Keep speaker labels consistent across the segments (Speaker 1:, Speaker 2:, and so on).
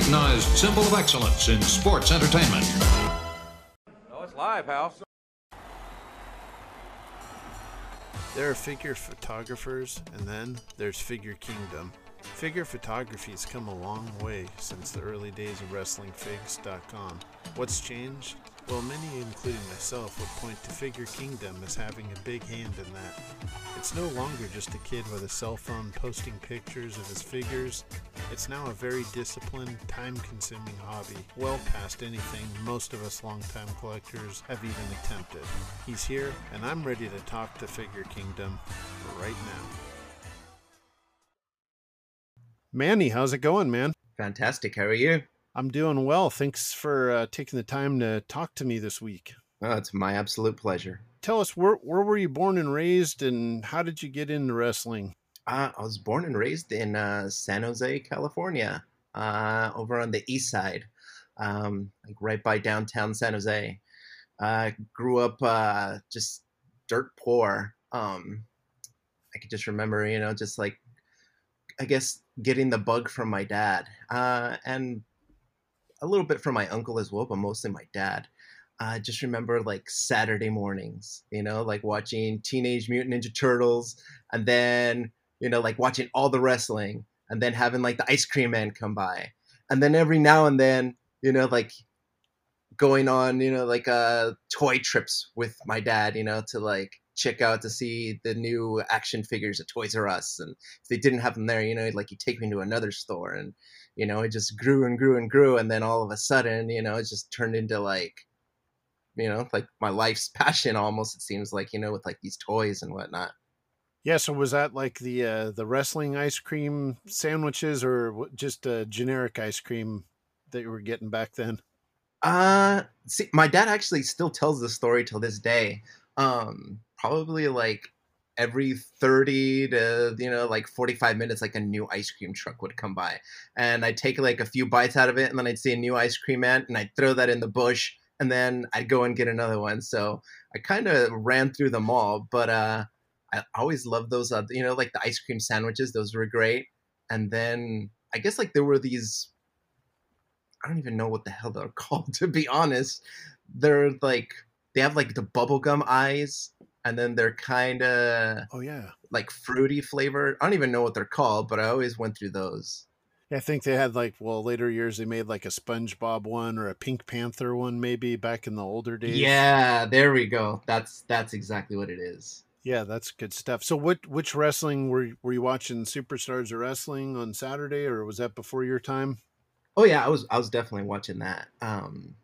Speaker 1: recognized symbol of excellence in sports entertainment.
Speaker 2: Oh, it's live, Hal.
Speaker 3: There are figure photographers, and then there's Figure Kingdom. Figure photography has come a long way since the early days of WrestlingFigs.com. What's changed? Well, many, including myself, would point to Figure Kingdom as having a big hand in that. It's no longer just a kid with a cell phone posting pictures of his figures. It's now a very disciplined, time consuming hobby, well past anything most of us longtime collectors have even attempted. He's here, and I'm ready to talk to Figure Kingdom right now. Manny, how's it going, man?
Speaker 4: Fantastic. How are you?
Speaker 3: I'm doing well. Thanks for uh, taking the time to talk to me this week.
Speaker 4: Oh, it's my absolute pleasure.
Speaker 3: Tell us where where were you born and raised, and how did you get into wrestling?
Speaker 4: Uh, I was born and raised in uh, San Jose, California, uh, over on the east side, um, like right by downtown San Jose. I grew up uh, just dirt poor. Um, I could just remember, you know, just like I guess getting the bug from my dad, uh, and a little bit from my uncle as well, but mostly my dad. I just remember like Saturday mornings, you know, like watching Teenage Mutant Ninja Turtles, and then you know, like watching all the wrestling, and then having like the ice cream man come by, and then every now and then, you know, like going on, you know, like uh toy trips with my dad, you know, to like check out to see the new action figures at Toys R Us, and if they didn't have them there, you know, like he'd take me to another store, and you know, it just grew and grew and grew, and then all of a sudden, you know, it just turned into like, you know, like my life's passion almost. It seems like, you know, with like these toys and whatnot.
Speaker 3: Yeah, so was that like the uh, the wrestling ice cream sandwiches, or just a generic ice cream that you were getting back then?
Speaker 4: Uh, see, my dad actually still tells the story till this day. Um, probably like every 30 to you know like 45 minutes like a new ice cream truck would come by. And i'd take like a few bites out of it and then i'd see a new ice cream man and i'd throw that in the bush and then i'd go and get another one. So i kind of ran through them all but uh i always loved those uh, you know like the ice cream sandwiches those were great. And then i guess like there were these i don't even know what the hell they're called to be honest. They're like they have like the bubblegum eyes and then they're kind of
Speaker 3: oh yeah
Speaker 4: like fruity flavor i don't even know what they're called but i always went through those
Speaker 3: yeah, I think they had like well later years they made like a SpongeBob one or a Pink Panther one maybe back in the older days.
Speaker 4: Yeah, there we go. That's that's exactly what it is.
Speaker 3: Yeah, that's good stuff. So what which wrestling were were you watching Superstars of Wrestling on Saturday or was that before your time?
Speaker 4: Oh yeah, I was I was definitely watching that. Um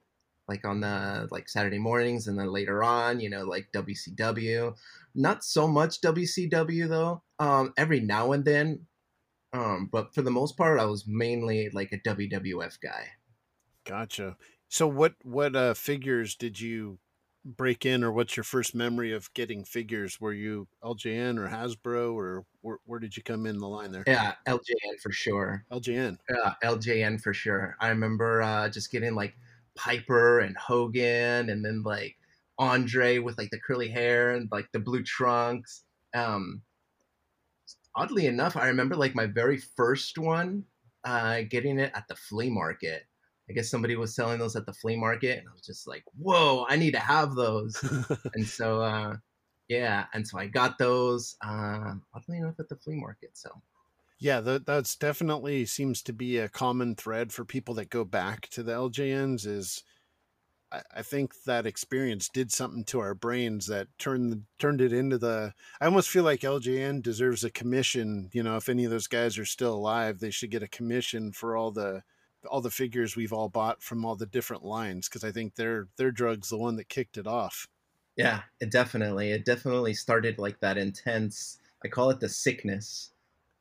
Speaker 4: like on the like Saturday mornings and then later on, you know, like WCW. Not so much WCW though. Um, every now and then. Um, but for the most part, I was mainly like a WWF guy.
Speaker 3: Gotcha. So what what uh figures did you break in or what's your first memory of getting figures? Were you LJN or Hasbro or where, where did you come in the line there?
Speaker 4: Yeah, LJN for sure.
Speaker 3: LJN.
Speaker 4: Yeah, LJN for sure. I remember uh, just getting like Piper and Hogan, and then like Andre with like the curly hair and like the blue trunks. Um, oddly enough, I remember like my very first one, uh, getting it at the flea market. I guess somebody was selling those at the flea market, and I was just like, "Whoa, I need to have those!" and so, uh, yeah, and so I got those. Uh, oddly enough, at the flea market. So
Speaker 3: yeah, that that's definitely seems to be a common thread for people that go back to the LJNs. Is I, I think that experience did something to our brains that turned turned it into the. I almost feel like LJN deserves a commission. You know, if any of those guys are still alive, they should get a commission for all the all the figures we've all bought from all the different lines because I think their their drug's the one that kicked it off.
Speaker 4: Yeah, it definitely it definitely started like that intense. I call it the sickness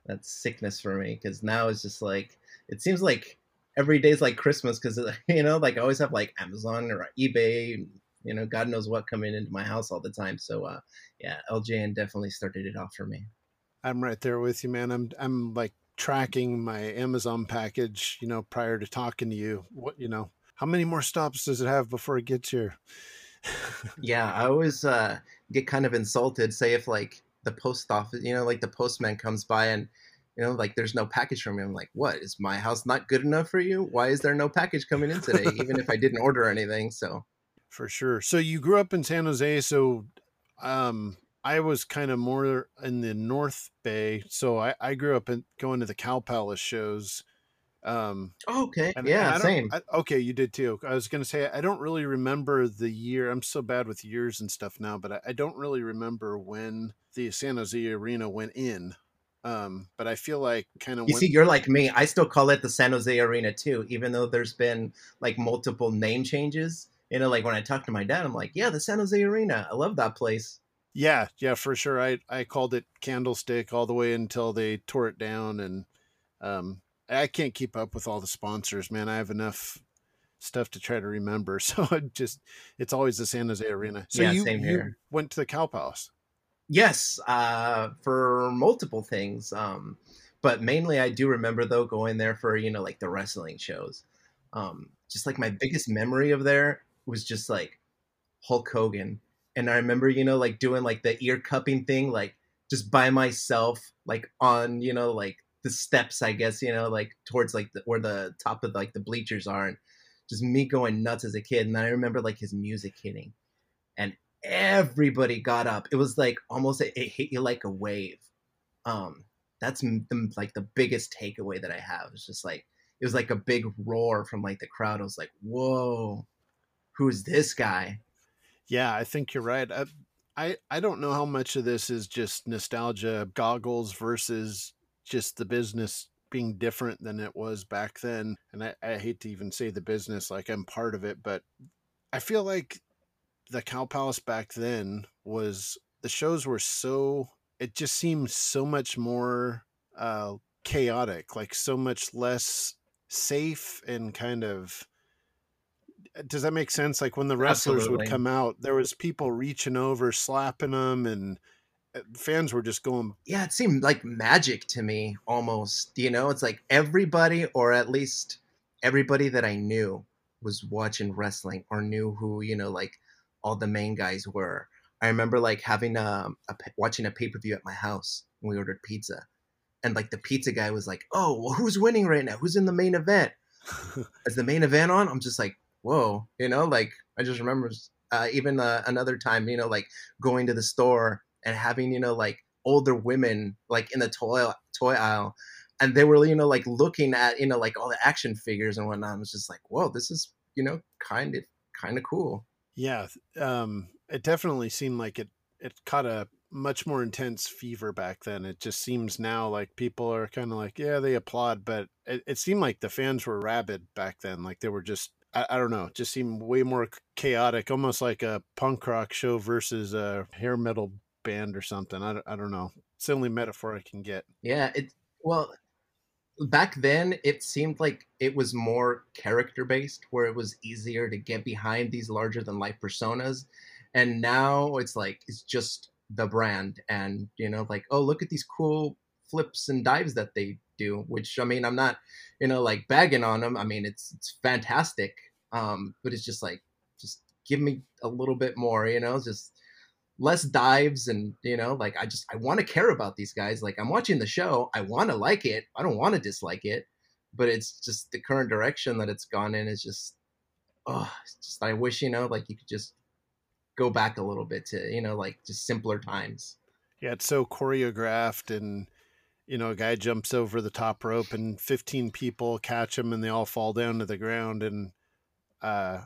Speaker 4: that's sickness for me because now it's just like it seems like every day's like Christmas because you know like I always have like Amazon or eBay, you know, God knows what coming into my house all the time. So uh, yeah, LJN definitely started it off for me.
Speaker 3: I'm right there with you, man. I'm I'm like tracking my Amazon package, you know, prior to talking to you. What you know, how many more stops does it have before it gets here?
Speaker 4: yeah, I always uh, get kind of insulted. Say if like the post office, you know, like the postman comes by and you know, like there's no package for me. I'm like, what is my house not good enough for you? Why is there no package coming in today, even if I didn't order anything? So,
Speaker 3: for sure. So you grew up in San Jose. So, um, I was kind of more in the North Bay. So I, I grew up in going to the Cow Palace shows. Um,
Speaker 4: oh, okay. Yeah, same.
Speaker 3: I, okay, you did too. I was going to say, I don't really remember the year. I'm so bad with years and stuff now, but I, I don't really remember when the San Jose Arena went in. Um, but I feel like kind of
Speaker 4: You see, you're like me. I still call it the San Jose Arena too, even though there's been like multiple name changes. You know, like when I talk to my dad, I'm like, yeah, the San Jose Arena. I love that place.
Speaker 3: Yeah, yeah, for sure. I I called it Candlestick all the way until they tore it down, and um, I can't keep up with all the sponsors, man. I have enough stuff to try to remember, so it just it's always the San Jose Arena. So
Speaker 4: Yeah,
Speaker 3: you,
Speaker 4: same
Speaker 3: you
Speaker 4: here.
Speaker 3: went to the Cow Palace.
Speaker 4: Yes, uh, for multiple things. Um, but mainly, I do remember though going there for you know like the wrestling shows. Um, just like my biggest memory of there was just like Hulk Hogan, and I remember you know like doing like the ear cupping thing, like just by myself, like on you know like the steps, I guess you know like towards like the, where the top of like the bleachers are, and just me going nuts as a kid. And I remember like his music hitting, and everybody got up. It was like almost it, it hit you like a wave. Um, that's the, like the biggest takeaway that I have. It's just like it was like a big roar from like the crowd. I was like, "Whoa, who's this guy?"
Speaker 3: Yeah, I think you're right. I, I I don't know how much of this is just nostalgia goggles versus just the business being different than it was back then. And I, I hate to even say the business like I'm part of it, but I feel like the Cow Palace back then was the shows were so it just seemed so much more uh chaotic, like so much less safe and kind of does that make sense like when the wrestlers
Speaker 4: Absolutely.
Speaker 3: would come out there was people reaching over slapping them and uh, fans were just going
Speaker 4: Yeah, it seemed like magic to me almost. You know, it's like everybody, or at least everybody that I knew, was watching wrestling or knew who you know like all the main guys were. I remember like having a, a watching a pay per view at my house when we ordered pizza, and like the pizza guy was like, "Oh, well, who's winning right now? Who's in the main event?" As the main event on, I'm just like, "Whoa!" You know, like I just remember uh, even uh, another time, you know, like going to the store and having you know like older women like in the toy toy aisle and they were you know like looking at you know like all the action figures and whatnot. I was just like, whoa, this is you know kind of kind of cool.
Speaker 3: Yeah, um, it definitely seemed like it it caught a much more intense fever back then. It just seems now like people are kind of like, yeah, they applaud, but it, it seemed like the fans were rabid back then. Like they were just, I, I don't know, just seemed way more chaotic, almost like a punk rock show versus a hair metal band or something. I, don't- I don't know. It's the only metaphor I can get.
Speaker 4: Yeah, it well back then it seemed like it was more character based where it was easier to get behind these larger than life personas and now it's like it's just the brand and you know like oh look at these cool flips and dives that they do which i mean i'm not you know like bagging on them i mean it's it's fantastic um but it's just like just give me a little bit more you know just less dives and you know like i just i want to care about these guys like i'm watching the show i want to like it i don't want to dislike it but it's just the current direction that it's gone in is just oh just i wish you know like you could just go back a little bit to you know like just simpler times.
Speaker 3: Yeah, it's so choreographed and you know, a guy jumps over the top rope and 15 people catch him and they all fall down to the ground and uh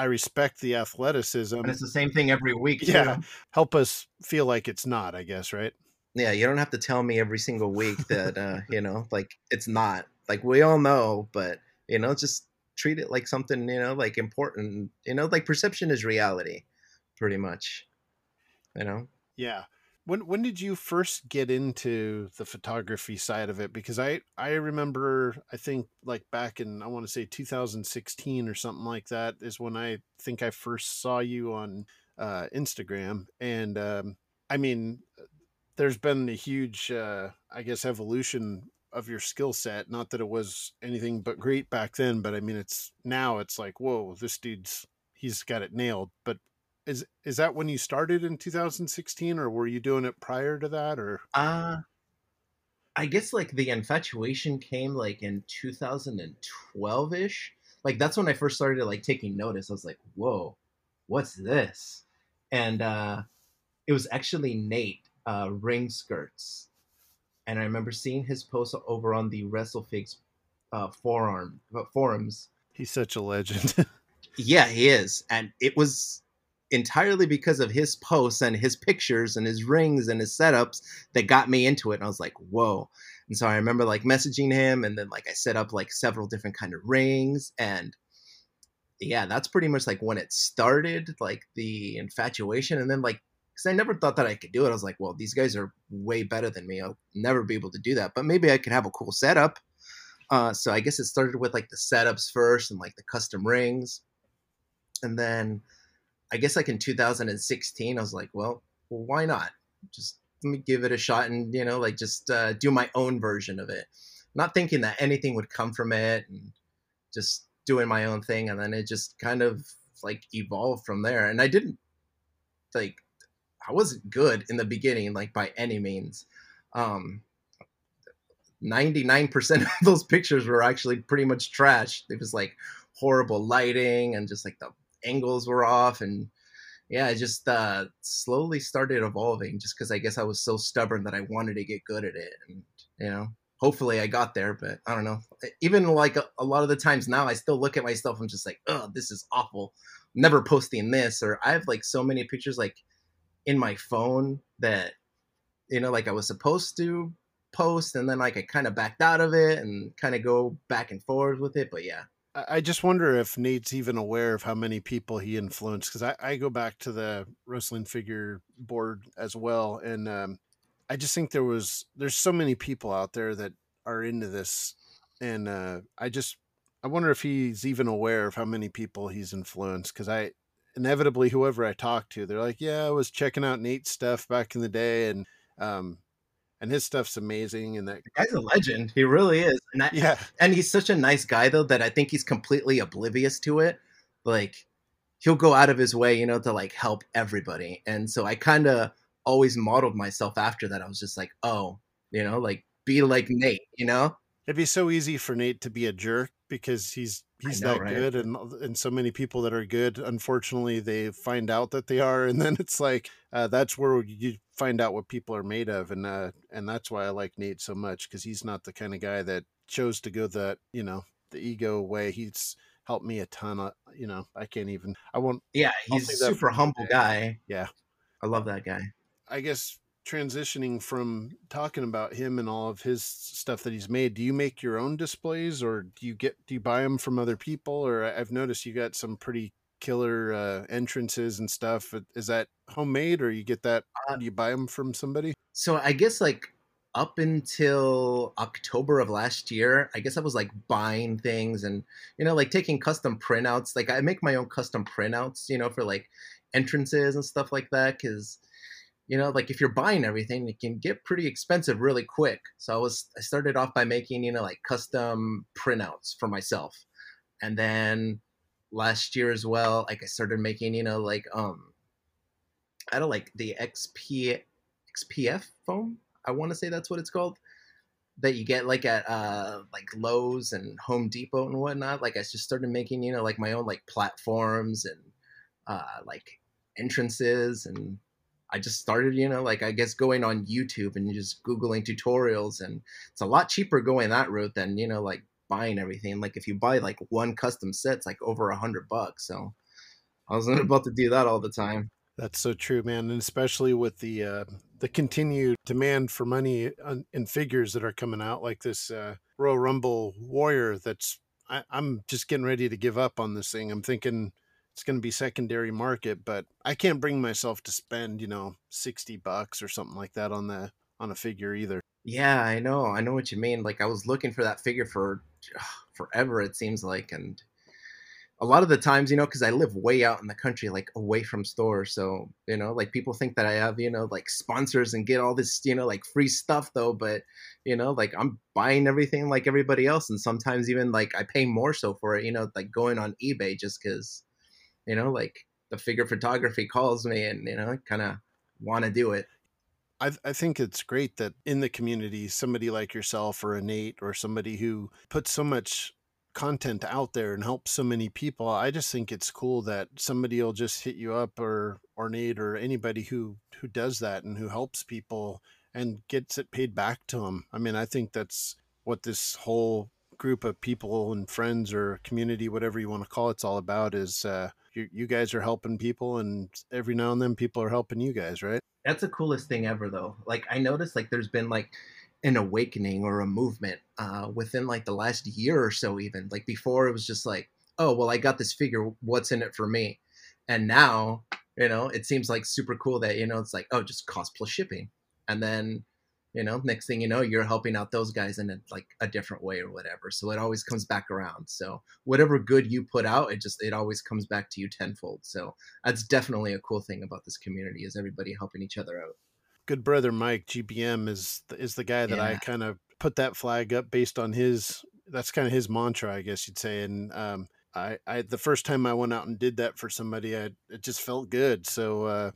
Speaker 3: I respect the athleticism.
Speaker 4: but it's the same thing every week too.
Speaker 3: Yeah. Help us feel like it's not, I guess, right?
Speaker 4: yeah you don't have to tell me every single week that uh you know like it's not like we all know but you know just treat it like something you know like important you know like perception is reality pretty much you know
Speaker 3: Yeah. When when did you first get into the photography side of it? Because I I remember I think like back in I want to say 2016 or something like that is when I think I first saw you on uh, Instagram, and um, I mean, there's been a huge uh, I guess evolution of your skill set. Not that it was anything but great back then, but I mean, it's now it's like whoa, this dude's he's got it nailed. But is is that when you started in 2016 or were you doing it prior to that or
Speaker 4: Uh I guess like the infatuation came like in 2012 ish. Like that's when I first started like taking notice. I was like, whoa, what's this? And uh, it was actually Nate uh, Ring Skirts. And I remember seeing his post over on the WrestleFigs uh, forum uh, forums.
Speaker 3: He's such a legend.
Speaker 4: yeah, he is, and it was entirely because of his posts and his pictures and his rings and his setups that got me into it. And I was like, whoa. And so I remember like messaging him and then like I set up like several different kind of rings and yeah, that's pretty much like when it started, like the infatuation. And then like because I never thought that I could do it. I was like, well, these guys are way better than me. I'll never be able to do that. But maybe I could have a cool setup. Uh, so I guess it started with like the setups first and like the custom rings. And then I guess like in 2016, I was like, well, why not? Just let me give it a shot and, you know, like just uh, do my own version of it. Not thinking that anything would come from it and just doing my own thing. And then it just kind of like evolved from there. And I didn't like, I wasn't good in the beginning, like by any means. Um, 99% of those pictures were actually pretty much trash. It was like horrible lighting and just like the angles were off and yeah, I just uh, slowly started evolving just because I guess I was so stubborn that I wanted to get good at it. And, you know, hopefully I got there, but I don't know. Even like a, a lot of the times now, I still look at myself and just like, oh, this is awful. never posting this. Or I have like so many pictures like in my phone that, you know, like I was supposed to post and then like I kind of backed out of it and kind of go back and forth with it. But yeah,
Speaker 3: I just wonder if Nate's even aware of how many people he influenced because I, I, go back to the wrestling figure board as well, and um, I just think there was there's so many people out there that are into this, and uh, I just I wonder if he's even aware of how many people he's influenced because I inevitably whoever I talk to, they're like, yeah, I was checking out Nate's stuff back in the day, and um, and his stuff's amazing. And that
Speaker 4: the guy's a legend. He really is. And I,
Speaker 3: yeah,
Speaker 4: and he's such a nice guy though that I think he's completely oblivious to it. Like he'll go out of his way, you know, to like help everybody. And so I kind of always modeled myself after that. I was just like, oh, you know, like be like Nate, you know.
Speaker 3: It'd be so easy for Nate to be a jerk because he's he's know, that right? good and and so many people that are good unfortunately they find out that they are and then it's like uh, that's where you find out what people are made of and uh, and that's why I like Nate so much because he's not the kind of guy that chose to go that you know the ego way. He's helped me a ton of you know I can't even I won't
Speaker 4: yeah he's a super humble guy.
Speaker 3: Yeah.
Speaker 4: I love that guy.
Speaker 3: I guess transitioning from talking about him and all of his stuff that he's made do you make your own displays or do you get do you buy them from other people? Or i've noticed you got some pretty killer uh, entrances and stuff. Is that homemade or you get that uh, do you buy them from somebody?
Speaker 4: So i guess like up until october of last year i guess i was like buying things and you know like taking custom printouts. Like i make my own custom printouts you know for like entrances and stuff like that because you know like if you're buying everything it can get pretty expensive really quick. So i was i started off by making you know like custom printouts for myself. And then last year as well like i started making you know like um i don't like the xp XPS foam i want to say that's what it's called that you get like at uh like lowes and home depot and whatnot. Like i just started making you know like my own like platforms and uh like entrances and I just started, you know, like I guess going on YouTube and just Googling tutorials. And it's a lot cheaper going that route than, you know, like buying everything. Like if you buy like one custom set, it's like over a hundred bucks. So I wasn't about to do that all the time.
Speaker 3: That's so true, man. And especially with the, uh, the continued demand for money in figures that are coming out like this, uh, Royal Rumble Warrior that's I, am just getting ready to give up on this thing. I'm thinking it's going to be secondary market, but I can't bring myself to spend, you know, 60 bucks or something like that on the on a figure either.
Speaker 4: Yeah, I know. I know what you mean. Like I was looking for that figure for forever it seems like and a lot of the times, you know, because I live way out in the country, like away from stores. So, you know, like people think that I have, you know, like sponsors and get all this, you know, like free stuff though. But, you know, like I'm buying everything like everybody else. And sometimes even like I pay more so for it, you know, like going on eBay just because you know, like the figure photography calls me and, you know, I kind of want to do it.
Speaker 3: I, I think it's great that in the community, somebody like yourself or a Nate or somebody who puts so much content out there and helps so many people. I just think it's cool that somebody will just hit you up or or Nate or anybody who who does that and who helps people and gets it paid back to them. I mean, I think that's what this whole group of people and friends or community, whatever you want to call it, it's all about is uh, you, you guys are helping people and every now and then people are helping you guys, right?
Speaker 4: That's the coolest thing ever though. Like I noticed like there's been like an awakening or a movement uh, within like the last year or so even like before it was just like oh well i got this figure what's in it for me and now you know it seems like super cool that you know it's like oh just cost plus shipping and then you know next thing you know you're helping out those guys in a, like a different way or whatever so it always comes back around so whatever good you put out it just it always comes back to you tenfold so that's definitely a cool thing about this community is everybody helping each other out
Speaker 3: good brother Mike GBM is is the guy that yeah. I kind of put that flag up based on his. That's kind of his mantra, I guess you'd say. And um, I, I the first time I went out and did that for somebody, I it just felt good. So uh,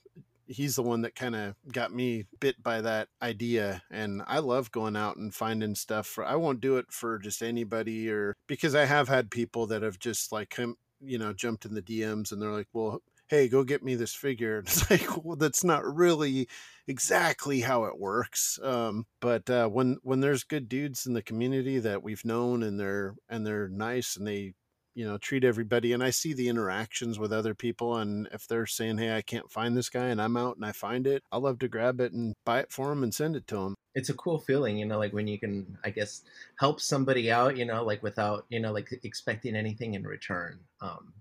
Speaker 3: he's the one that kind of got me bit by that idea and i love going out and finding stuff for i won't do it for just anybody or because i have had people that have just like you know jumped in the dms and they're like well hey, go get me this figure. and It's like, well, that's not really exactly how it works. Um, but uh, when when there's good dudes in the community that we've known and they're and they're nice and they you know treat everybody and i see the interactions with other people and if they're saying hey i can't find this guy and i'm out and i find it i love to grab it and buy it for them and send it to them
Speaker 4: it's a cool feeling you know like when you can i guess help somebody out you know like without you know like expecting anything in return um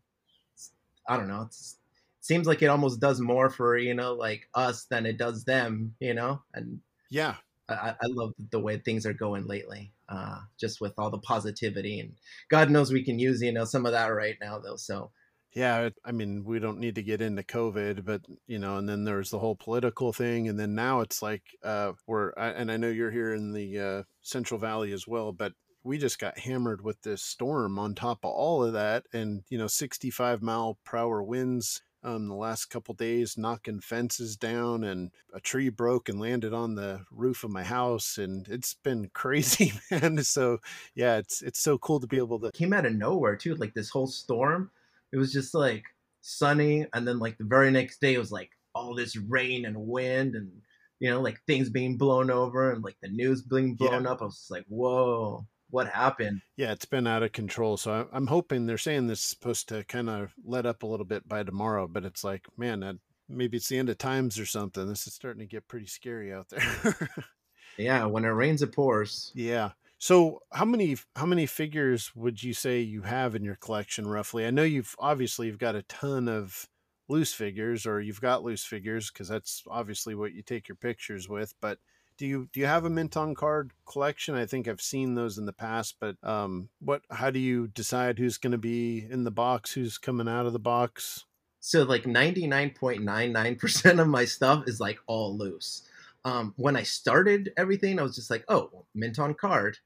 Speaker 4: i don't know it's seems like it almost does more for you know like us than it does them you know and
Speaker 3: yeah.
Speaker 4: I, I love the way things are going lately uh, just with all the positivity and god knows we can use you know some of that right now though so.
Speaker 3: Yeah i mean we don't need to get into covid but you know and then there's the whole political thing and then now it's like uh we're and i know you're here in the uh, central valley as well but we just got hammered with this storm on top of all of that and you know 65 mile per hour winds um, the last couple days knocking fences down and a tree broke and landed on the roof of my house and it's been crazy man. So yeah it's it's so cool to be able to
Speaker 4: came out of nowhere too like this whole storm. It was just like sunny and then like the very next day it was like all this rain and wind and you know like things being blown over and like the news being blown yeah. up. I was like whoa what happened.
Speaker 3: Yeah, it's been out of control. So I'm hoping they're saying this is supposed to kind of let up a little bit by tomorrow, but it's like, man, maybe it's the end of times or something. This is starting to get pretty scary out there.
Speaker 4: yeah, when it rains, it pours.
Speaker 3: Yeah. So how many how many figures would you say you have in your collection roughly? I know you've obviously you've got a ton of loose figures or you've got loose figures because that's obviously what you take your pictures with, but do you do you have a mint on card collection? I think I've seen those in the past, but um, what? How do you decide who's going to be in the box, who's coming out of the box?
Speaker 4: So like ninety nine point nine nine percent of my stuff is like all loose. Um, when I started everything, I was just like, oh, mint on card,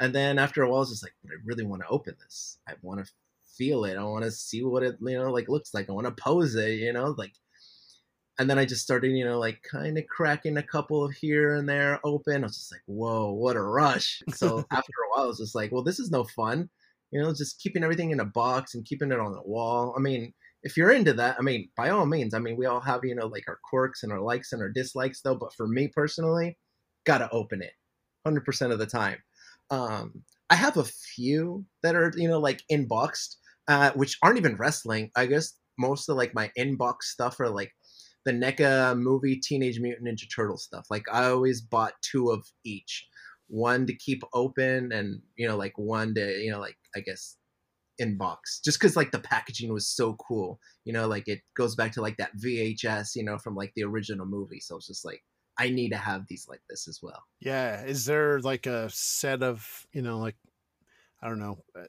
Speaker 4: and then after a while, I was just like, but I really want to open this. I want to feel it. I want to see what it you know like looks like. I want to pose it. You know, like and then I just started, you know, like kind of cracking a couple of here and there open. I was just like, whoa, what a rush. So after a while, I was just like, well, this is no fun. You know, just keeping everything in a box and keeping it on the wall. I mean, if you're into that, I mean, by all means, I mean, we all have, you know, like our quirks and our likes and our dislikes, though. But for me personally, gotta open it 100% of the time. Um, I have a few that are, you know, like inboxed, uh, which aren't even wrestling. I guess most of like my inbox stuff are like the NECA movie Teenage Mutant Ninja Turtle stuff. Like I always bought two of each, one to keep open, and you know, like one to you know, like I guess in box, just because like the packaging was so cool. You know, like it goes back to like that VHS, you know, from like the original movie. So it's just like I need to have these like this as well.
Speaker 3: Yeah, is there like a set of you know like I don't know uh,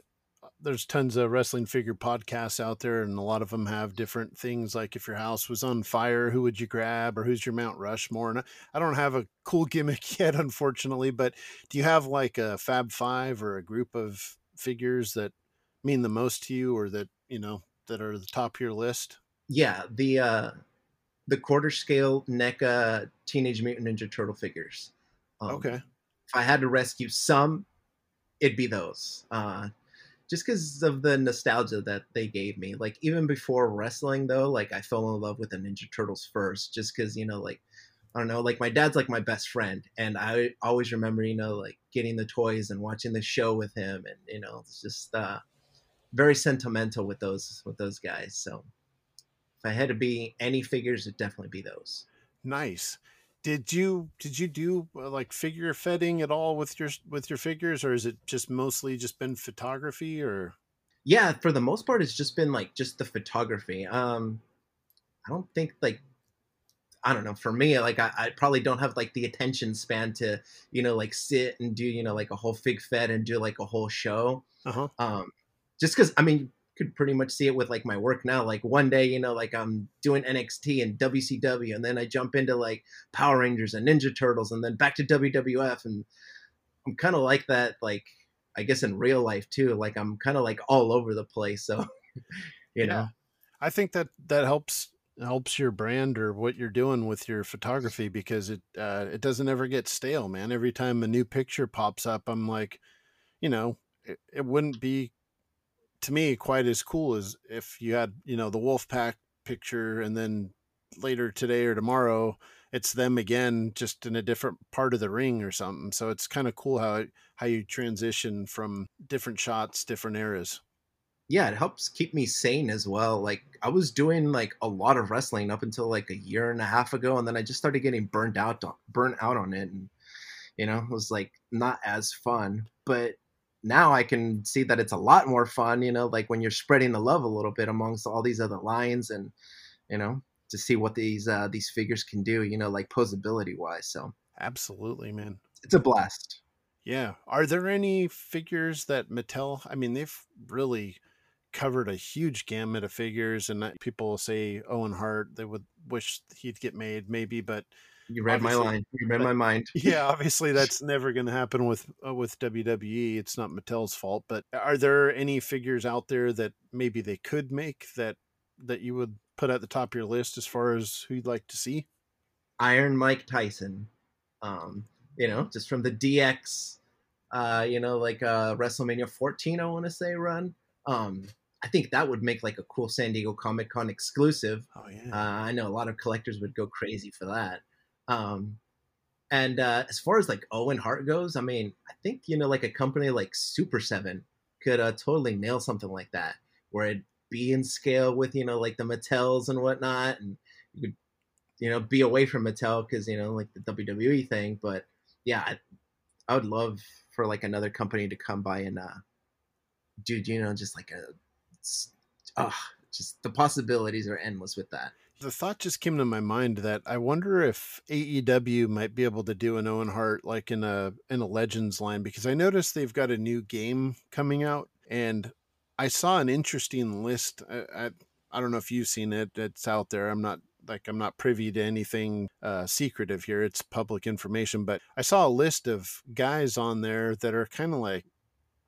Speaker 3: there's tons of wrestling figure podcasts out there, and a lot of them have different things like if your house was on fire, who would you grab, or who's your Mount Rushmore? And I don't have a cool gimmick yet, unfortunately, but do you have like a Fab Five or a group of figures that mean the most to you, or that you know that are the top of your list?
Speaker 4: Yeah, the uh, the quarter scale NECA Teenage Mutant Ninja Turtle figures. Um,
Speaker 3: okay.
Speaker 4: If I had to rescue some, it'd be those. Uh, just because of the nostalgia that they gave me. Like even before wrestling, though, like I fell in love with the Ninja Turtles first, just because you know, like I don't know, like my dad's like my best friend, and I always remember, you know, like getting the toys and watching the show with him, and you know, it's just uh, very sentimental with those with those guys. So if I had to be any figures, it'd definitely be those.
Speaker 3: Nice. Did you did you do uh, like figure fedding at all with your with your figures, or is it just mostly just been photography, or?
Speaker 4: Yeah, for the most part, it's just been like just the photography. Um, I don't think like I don't know. For me, like I, I, probably don't have like the attention span to, you know, like sit and do, you know, like a whole fig fed and do like a whole show.
Speaker 3: Uh-huh.
Speaker 4: Um, just because I mean, could pretty much see it with like my work now. Like one day, you know, like I'm doing NXT and WCW, and then I jump into like Power Rangers and Ninja Turtles, and then back to WWF, and I'm kind of like that. Like I guess in real life too. Like I'm kind of like all over the place. So, you know,
Speaker 3: I think that that helps helps your brand or what you're doing with your photography because it uh, it doesn't ever get stale, man. Every time a new picture pops up, I'm like, you know, it, it wouldn't be to me quite as cool as if you had you know the wolf pack picture and then later today or tomorrow it's them again just in a different part of the ring or something. So it's kind of cool how how you transition from different shots different eras.
Speaker 4: Yeah it helps keep me sane as well like i was doing like a lot of wrestling up until like a year and a half ago and then i just started getting burned out burnt out on it and you know it was like not as fun but now I can see that it's a lot more fun, you know, like when you're spreading the love a little bit amongst all these other lines and, you know, to see what these uh, these figures can do, you know, like posability wise. So
Speaker 3: absolutely, man,
Speaker 4: it's a blast.
Speaker 3: Yeah. Are there any figures that Mattel? I mean, they've really covered a huge gamut of figures, and people say Owen Hart they would wish he'd get made, maybe, but
Speaker 4: you read obviously, my line. You read my mind.
Speaker 3: yeah, obviously that's never going to happen with uh, with WWE. It's not Mattel's fault. But are there any figures out there that maybe they could make that that you would put at the top of your list as far as who you'd like to see?
Speaker 4: Iron Mike Tyson. Um, you know, just from the DX, uh, you know, like uh, WrestleMania 14, I want to say run. Um, I think that would make like a cool San Diego Comic Con exclusive.
Speaker 3: Oh yeah.
Speaker 4: Uh, I know a lot of collectors would go crazy for that. Um, and uh, as far as like Owen Hart goes, I mean, I think you know, like a company like Super7 could uh, totally nail something like that, where it'd be in scale with you know, like the Mattels and whatnot, and you could, you know, be away from Mattel because you know, like the WWE thing. But yeah, I, I would love for like another company to come by and uh, do you know, just like a, oh, just the possibilities are endless with that
Speaker 3: the thought just came to my mind that I wonder if AEW might be able to do an Owen Hart like in a in a Legends line because I noticed they've got a new game coming out and I saw an interesting list. I, I, I don't know if you've seen it. It's out there. I'm not like I'm not privy to anything uh, secretive here. It's public information, but I saw a list of guys on there that are kind of like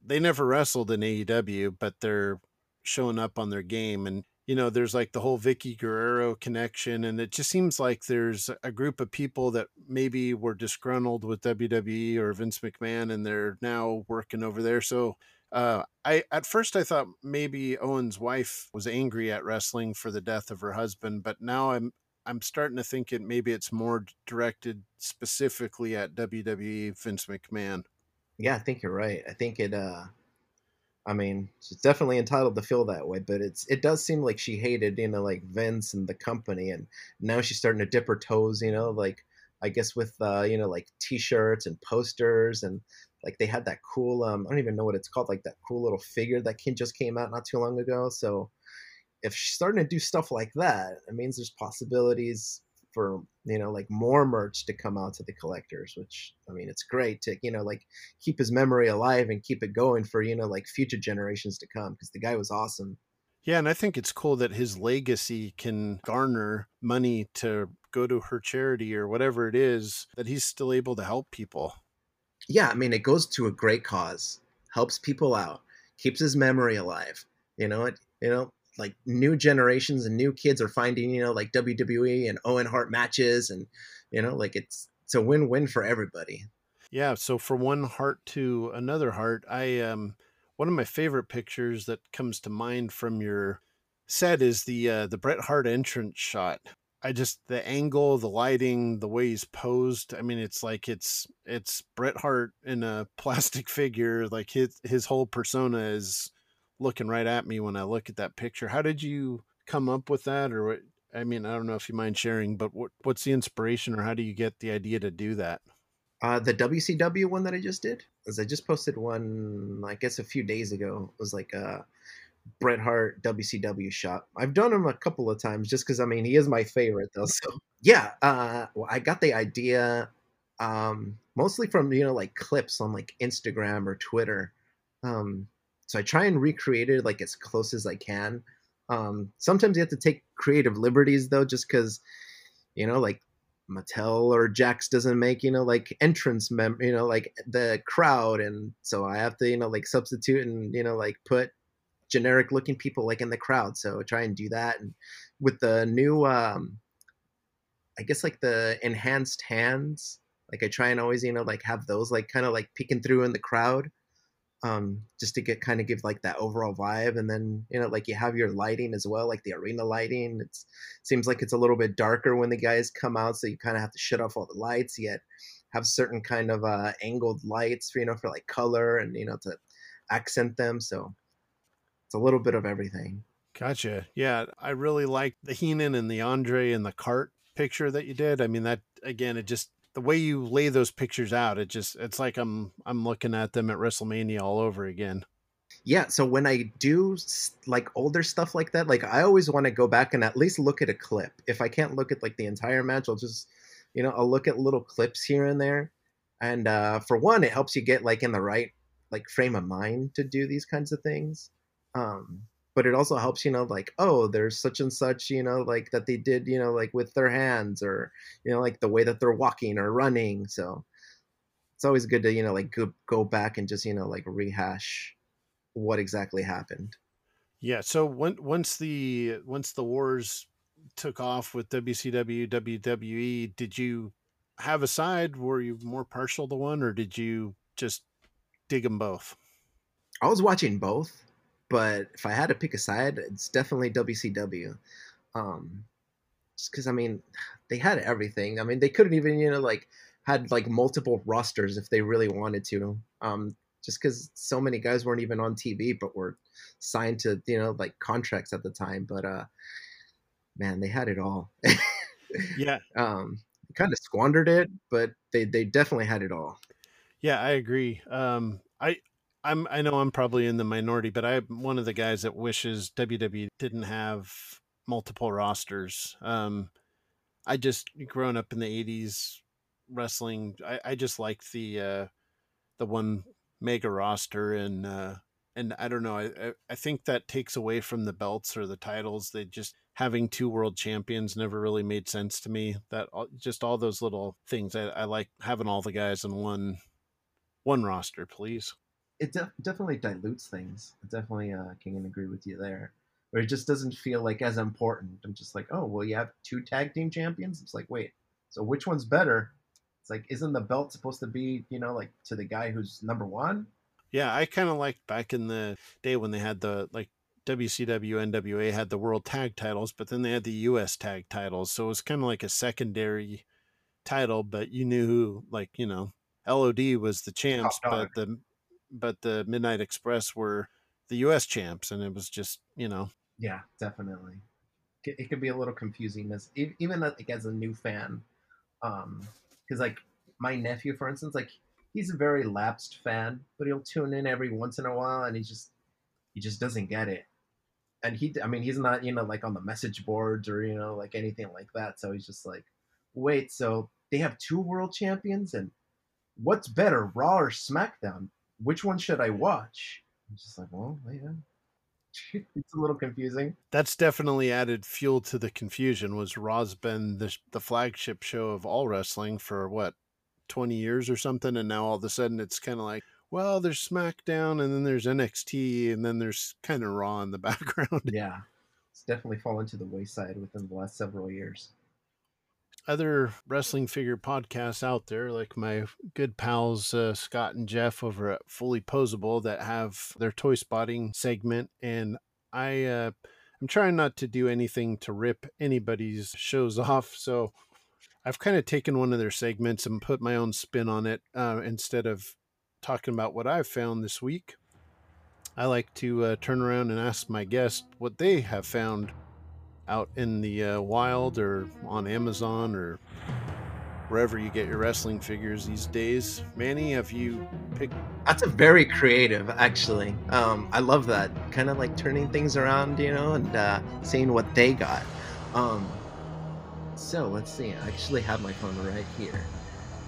Speaker 3: they never wrestled in AEW, but they're showing up on their game and you know, there's like the whole Vickie Guerrero connection, and it just seems like there's a group of people that maybe were disgruntled with WWE or Vince McMahon, and they're now working over there. So, uh, I at first I thought maybe Owen's wife was angry at wrestling for the death of her husband, but now I'm I'm starting to think it maybe it's more directed specifically at WWE Vince McMahon.
Speaker 4: Yeah, I think you're right. I think it uh I mean, she's definitely entitled to feel that way, but it's it does seem like she hated, you know, like Vince and the company, and now she's starting to dip her toes, you know, like I guess with uh, you know, like T-shirts and posters, and like they had that cool, um, I don't even know what it's called, like that cool little figure that just came out not too long ago. So if she's starting to do stuff like that, it means there's possibilities for you know like more merch to come out to the collectors which i mean it's great to you know like keep his memory alive and keep it going for you know like future generations to come because the guy was awesome.
Speaker 3: Yeah and i think it's cool that his legacy can garner money to go to her charity or whatever it is that he's still able to help people.
Speaker 4: Yeah i mean it goes to a great cause helps people out keeps his memory alive you know it you know like new generations and new kids are finding you know like WWE and Owen Hart matches and you know like it's it's a win-win for everybody.
Speaker 3: Yeah, so from one heart to another heart, I um one of my favorite pictures that comes to mind from your set is the uh, the Bret Hart entrance shot. I just the angle, the lighting, the way he's posed. I mean, it's like it's it's Bret Hart in a plastic figure. Like his his whole persona is looking right at me when I look at that picture. How did you come up with that, or what? I mean, I don't know if you mind sharing, but what what's the inspiration, or how do you get the idea to do that?
Speaker 4: Uh, the WCW one that I just did, as I just posted one, I guess a few days ago. It was like a Bret Hart WCW shot. I've done him a couple of times just because I mean he is my favorite though. So yeah, uh, well, I got the idea um, mostly from you know like clips on like Instagram or Twitter. Um, so I try and recreate it like as close as I can. Um, sometimes you have to take creative liberties though, just because you know like Mattel or Jakks doesn't make, you know, like entrance mem, you know, like the crowd. And so I have to, you know, like substitute and, you know, like put generic looking people like in the crowd. So I try and do that. And with the new, um, I guess like the enhanced hands, like I try and always, you know, like have those like kind of like peeking through in the crowd um, just to get kind of give like that overall vibe. And then you know, like you have your lighting as well, like the arena lighting. It seems like it's a little bit darker when the guys come out, so you kind of have to shut off all the lights. Yet have certain kind of uh, angled lights, for, you know, for like color and you know to accent them. So it's a little bit of everything.
Speaker 3: Gotcha. Yeah, I really like the Heenan and the Andre and the cart picture that you did. I mean, that again, it just the way you lay those pictures out, it just it's like I'm I'm looking at them at WrestleMania all over again.
Speaker 4: Yeah, so when I do like older stuff like that, like I always want to go back and at least look at a clip. If I can't look at like the entire match, I'll just you know, I'll look at little clips here and there. And uh for one, it helps you get like in the right like frame of mind to do these kinds of things. Um but it also helps you know like oh there's such and such you know like that they did you know like with their hands or you know like the way that they're walking or running so it's always good to you know like go, go back and just you know like rehash what exactly happened.
Speaker 3: Yeah so when, once the once the wars took off with wcw wwe did you have a side? Were you more partial to one or did you just dig them both?
Speaker 4: I was watching both but if I had to pick a side, it's definitely WCW. Um, just because I mean, they had everything. I mean, they couldn't even you know like had like multiple rosters if they really wanted to. Um, just because so many guys weren't even on TV, but were signed to you know like contracts at the time. But uh, man, they had it all.
Speaker 3: yeah.
Speaker 4: Um, kind of squandered it, but they they definitely had it all.
Speaker 3: Yeah, I agree. Um, I I'm I know I'm probably in the minority, but I'm one of the guys that wishes WWE didn't have multiple rosters. Um, I just growing up in the '80s wrestling, I, I just like the uh, the one mega roster, and uh, and I don't know, I I think that takes away from the belts or the titles. They just having two world champions never really made sense to me. That just all those little things. I, I like having all the guys in one one roster, please
Speaker 4: it de- definitely dilutes things. I definitely uh, can agree with you there. Where it just doesn't feel like as important. I'm just like, oh, well, you have two tag team champions. It's like, wait, so which one's better? It's like, isn't the belt supposed to be, you know, like to the guy who's number one?
Speaker 3: Yeah, I kind of liked back in the day when they had the like WCW, NWA had the world tag titles, but then they had the US tag titles. So it was kind of like a secondary title, but you knew who, like, you know, LOD was the champs, but the but the Midnight Express were the U.S. champs, and it was just you know.
Speaker 4: Yeah, definitely. It could be a little confusing as even like as a new fan, um, because like my nephew, for instance, like he's a very lapsed fan, but he'll tune in every once in a while, and he just he just doesn't get it. And he, I mean, he's not you know like on the message boards or you know like anything like that. So he's just like, wait, so they have two world champions, and what's better, Raw or SmackDown? Which one should I watch? I'm just like, well, yeah. it's a little confusing.
Speaker 3: That's definitely added fuel to the confusion. Was Raw's been the the flagship show of all wrestling for what twenty years or something, and now all of a sudden it's kind of like, well, there's SmackDown, and then there's NXT, and then there's kind of Raw in the background.
Speaker 4: Yeah, it's definitely fallen to the wayside within the last several years.
Speaker 3: Other wrestling figure podcasts out there, like my good pals uh, Scott and Jeff over at Fully Posable, that have their toy spotting segment, and I uh, I'm trying not to do anything to rip anybody's shows off, so I've kind of taken one of their segments and put my own spin on it uh, instead of talking about what I've found this week. I like to uh, turn around and ask my guest what they have found out in the uh, wild or on Amazon or wherever you get your wrestling figures these days. Manny, have you picked?
Speaker 4: That's a very creative, actually. Um, I love that kind of like turning things around, you know, and uh, seeing what they got. Um, so let's see. I actually have my phone right here,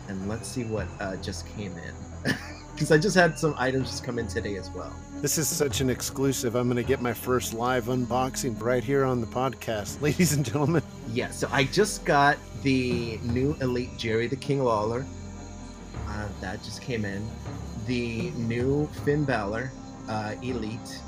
Speaker 4: and let's see what uh, just came in. Because I just had some items just come in today as well.
Speaker 3: This is such an exclusive. I'm going to get my first live unboxing right here on the podcast, ladies and gentlemen.
Speaker 4: Yeah, so I just got the new Elite Jerry the King Lawler. Uh, that just came in. The new Finn Balor uh, Elite.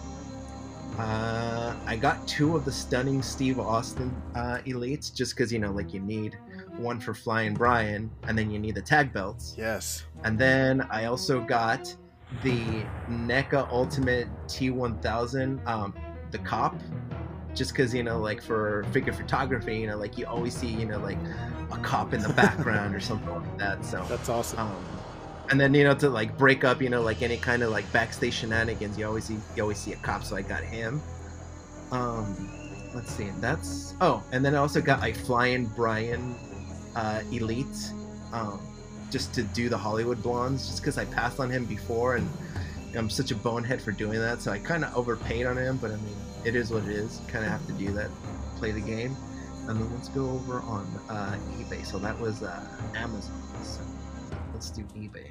Speaker 4: Uh, I got two of the stunning Steve Austin uh, Elites just because, you know, like you need one for Flying Brian and then you need the tag belts.
Speaker 3: Yes.
Speaker 4: And then I also got the NECA Ultimate T1000, um, the cop, just because, you know, like for figure photography, you know, like you always see, you know, like a cop in the background or something like that. So
Speaker 3: That's awesome.
Speaker 4: um, and then you know to like break up you know like any kind of like backstage shenanigans you always see you always see a cop so i got him um let's see that's oh and then i also got like flying brian uh elite um just to do the hollywood blondes just because i passed on him before and i'm such a bonehead for doing that so i kind of overpaid on him but i mean it is what it is. Kind of have to do that play the game. And then let's go over on uh ebay. So that was uh amazon. So let's do ebay.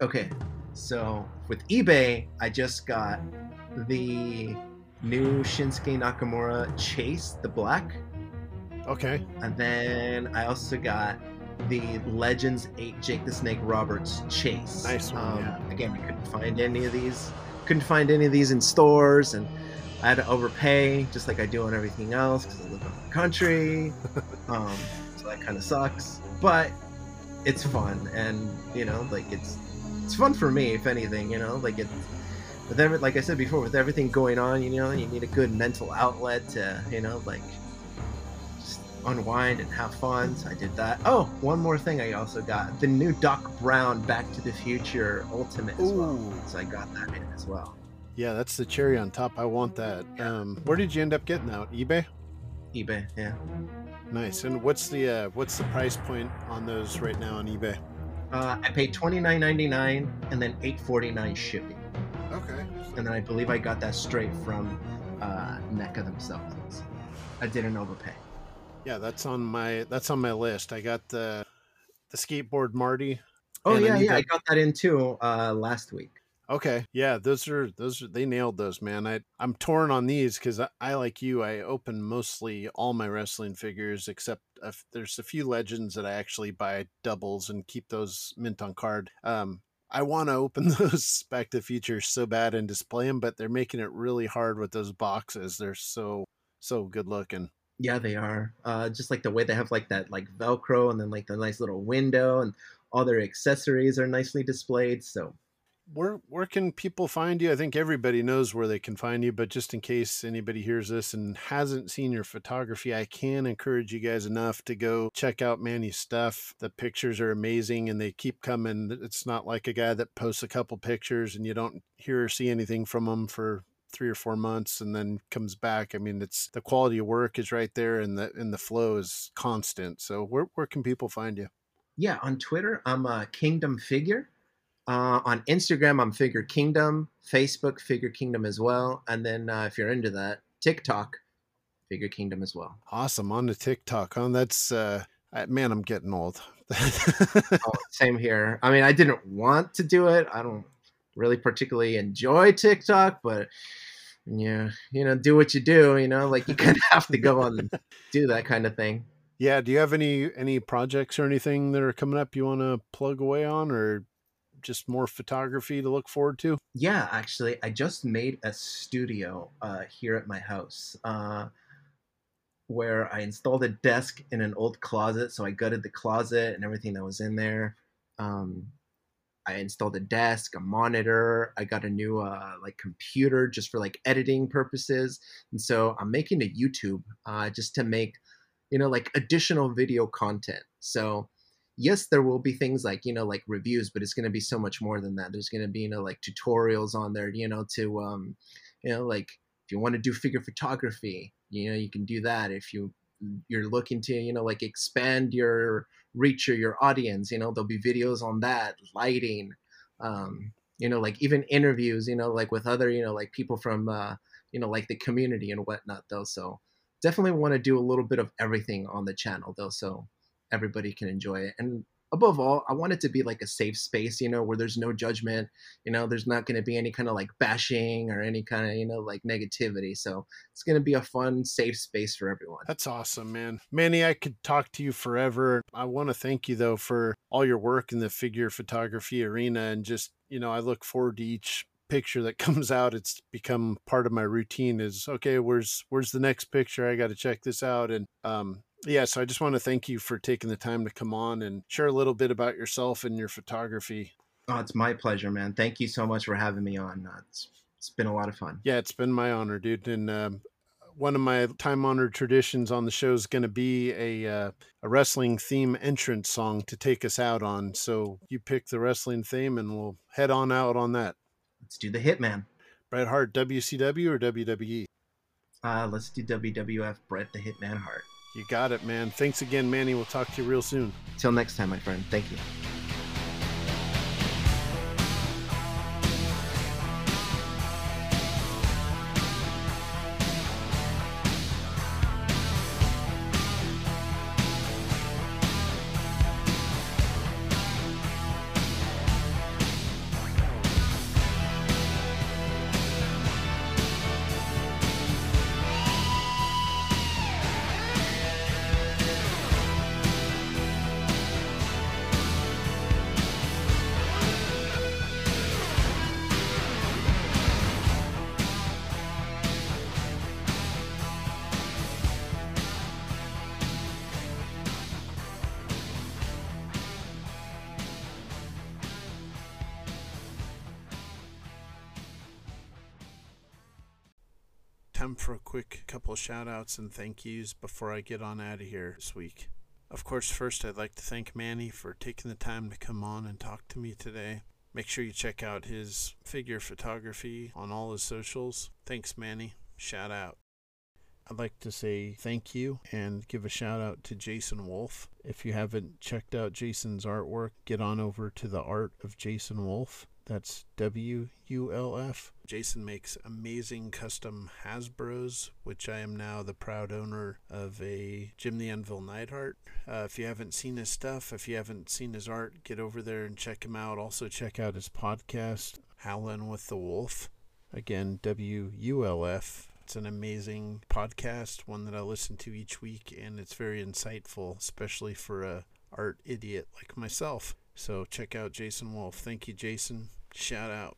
Speaker 4: Okay, so with eBay, I just got the new Shinsuke Nakamura Chase, the black,
Speaker 3: okay.
Speaker 4: and then I also got the Legends 8 Jake the Snake Roberts Chase.
Speaker 3: Nice one,
Speaker 4: Um,
Speaker 3: yeah.
Speaker 4: Again, I couldn't find any of these. Couldn't find any of these in stores, and I had to overpay, just like I do on everything else, because I live in the country. um, so that kind of sucks, but it's fun, and you know, like it's it's fun for me, if anything. You know, like it with every like I said before, with everything going on, you know, you need a good mental outlet to you know like unwind and have fun. So I did that. Oh, one more thing, I also got the new Doc Brown Back to the Future Ultimate as well. So I got that in as well.
Speaker 3: Yeah, that's the cherry on top. I want that. Um, where did you end up getting that? eBay?
Speaker 4: eBay, yeah.
Speaker 3: Nice. And what's the uh, what's the price point on those right now on eBay?
Speaker 4: Uh, I paid twenty nine ninety nine and then eight forty nine shipping,
Speaker 3: Okay.
Speaker 4: and then I believe I got that straight from uh, NECA themselves. I didn't overpay.
Speaker 3: Yeah, that's on my that's on my list. I got the the skateboard Marty.
Speaker 4: Oh
Speaker 3: And I
Speaker 4: yeah, yeah, I got that in too uh, last week.
Speaker 3: Okay, yeah, those are those are they nailed those, man. I I'm torn on these because I, I like you. I open mostly all my wrestling figures except if there's a few legends that I actually buy doubles and keep those mint on card. Um, I want to open those Back to the Future so bad and display them, but they're making it really hard with those boxes. They're so so good looking.
Speaker 4: Yeah, they are. Uh, just like the way they have like that like Velcro and then like the nice little window and all their accessories are nicely displayed. So
Speaker 3: where where can people find you? I think everybody knows where they can find you, but just in case anybody hears this and hasn't seen your photography, I can encourage you guys enough to go check out Manny's stuff. The pictures are amazing and they keep coming. It's not like a guy that posts a couple pictures and you don't hear or see anything from him for three or four months and then comes back. I mean, it's the quality of work is right there and the and the flow is constant. So where where can people find you?
Speaker 4: yeah, on Twitter I'm a Kingdom Figure. Uh, on Instagram I'm Figure Kingdom. Facebook Figure Kingdom as well. And then uh, if you're into that, TikTok Figure Kingdom as well.
Speaker 3: Awesome on the TikTok. Huh? That's uh I, man, I'm getting old.
Speaker 4: oh, same here. I mean, I didn't want to do it. I don't really particularly enjoy TikTok, but yeah, you know, do what you do. You know, like you kind of have to go on and do that kind of thing.
Speaker 3: Yeah. Do you have any any projects or anything that are coming up you want to plug away on, or just more photography to look forward to?
Speaker 4: Yeah, actually, I just made a studio uh, here at my house uh, where I installed a desk in an old closet. So I gutted the closet and everything that was in there. Um, I installed a desk, a monitor. I got a new uh, like computer just for like editing purposes. And so I'm making a YouTube uh, just to make, you know, like additional video content. So yes, there will be things like you know like reviews, but it's going to be so much more than that. There's going to be you know like tutorials on there, you know, to um, you know like if you want to do figure photography, you know, you can do that. If you you're looking to you know like expand your reach or your audience you know there'll be videos on that lighting um you know like even interviews you know like with other you know like people from uh you know like the community and whatnot though so definitely want to do a little bit of everything on the channel though so everybody can enjoy it and above all, I want it to be like a safe space, you know, where there's no judgment, you know, there's not going to be any kind of like bashing or any kind of, you know, like negativity. So it's going to be a fun, safe space for everyone.
Speaker 3: That's awesome, man. Manny, I could talk to you forever. I want to thank you, though, for all your work in the figure photography arena. And just, you know, I look forward to each picture that comes out it's become part of my routine is okay where's where's the next picture i got to check this out and um yeah, so I just want to thank you for taking the time to come on and share a little bit about yourself and your photography.
Speaker 4: Oh, it's my pleasure, man. Thank you so much for having me on. Uh, it's, it's been a lot of fun.
Speaker 3: Yeah, it's been my honor, dude. And um, one of my time honored traditions on the show is going to be a uh, a wrestling theme entrance song to take us out on. So you pick the wrestling theme, and we'll head on out on that.
Speaker 4: Let's do the Hitman.
Speaker 3: Bret Hart, WCW or WWE?
Speaker 4: Uh, let's do WWF. Bret the Hitman Hart.
Speaker 3: You got it, man. Thanks again, Manny. We'll talk to you real soon.
Speaker 4: Till next time, my friend. Thank you. Time for a quick couple shout outs and thank yous before I get on out of here this week. Of course, first I'd like to thank Manny for taking the time to come on and talk to me today. Make sure you check out his figure photography on all his socials. Thanks, Manny. Shout out. I'd like to say thank you and give a shout out to Jason Wulf. If you haven't checked out Jason's artwork, get on over to the Art of Jason Wulf. That's W U L F. Jason makes amazing custom Hasbros, which I am now the proud owner of a Jim the Anvil Neidhart. Uh, if you haven't seen his stuff, if you haven't seen his art, get over there and check him out. Also, check out his podcast, Howlin' with the Wulf. Again, W U L F. It's an amazing podcast, one that I listen to each week, and it's very insightful, especially for a art idiot like myself. So check out Jason Wulf. Thank you, Jason. Shout out.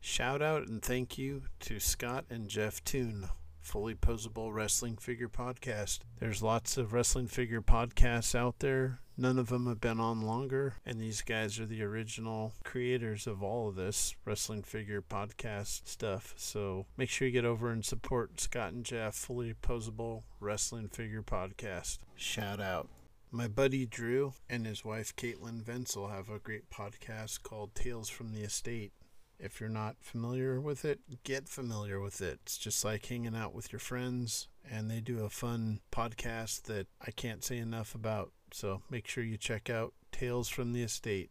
Speaker 4: Shout out and thank you to Scott and Jeff Toon, Fully Posable Wrestling Figure Podcast. There's lots of wrestling figure podcasts out there. None of them have been on longer, and these guys are the original creators of all of this wrestling figure podcast stuff. So make sure you get over and support Scott and Jeff, Fully Posable Wrestling Figure Podcast. Shout out. My buddy Drew and his wife Caitlin Venzel have a great podcast called Tales from the Estate. If you're not familiar with it, get familiar with it. It's just like hanging out with your friends, and they do a fun podcast that I can't say enough about. So make sure you check out Tales from the Estate.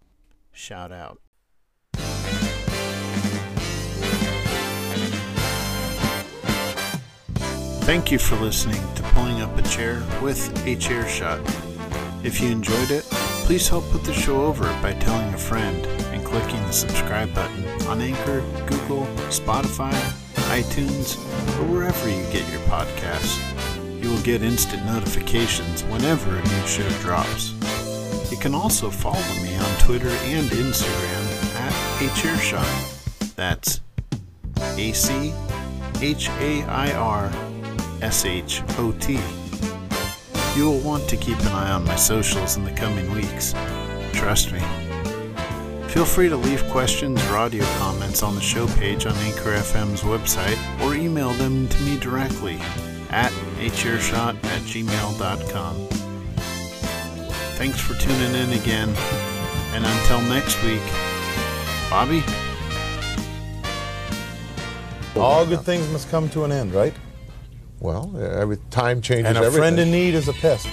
Speaker 4: Shout out. Thank you for listening to Pulling Up a Chair with a Chair Shot. If you enjoyed it, please help put the show over by telling a friend and clicking the subscribe button on Anchor, Google, Spotify, iTunes, or wherever you get your podcasts. You will get instant notifications whenever a new show drops. You can also follow me on Twitter and Instagram at
Speaker 3: AChairShot. That's A C H A I R S H O T. You will want to keep an eye on my socials in the coming weeks. Trust me. Feel free to leave questions or audio comments on the show page on Anchor FM's website or email them to me directly at achairshot at gmail.com. Thanks for tuning in again, and until next week, Bobby?
Speaker 5: All good things must come to an end, right?
Speaker 6: Well, every time changes
Speaker 5: And a
Speaker 6: everything.
Speaker 5: friend in need is a pest.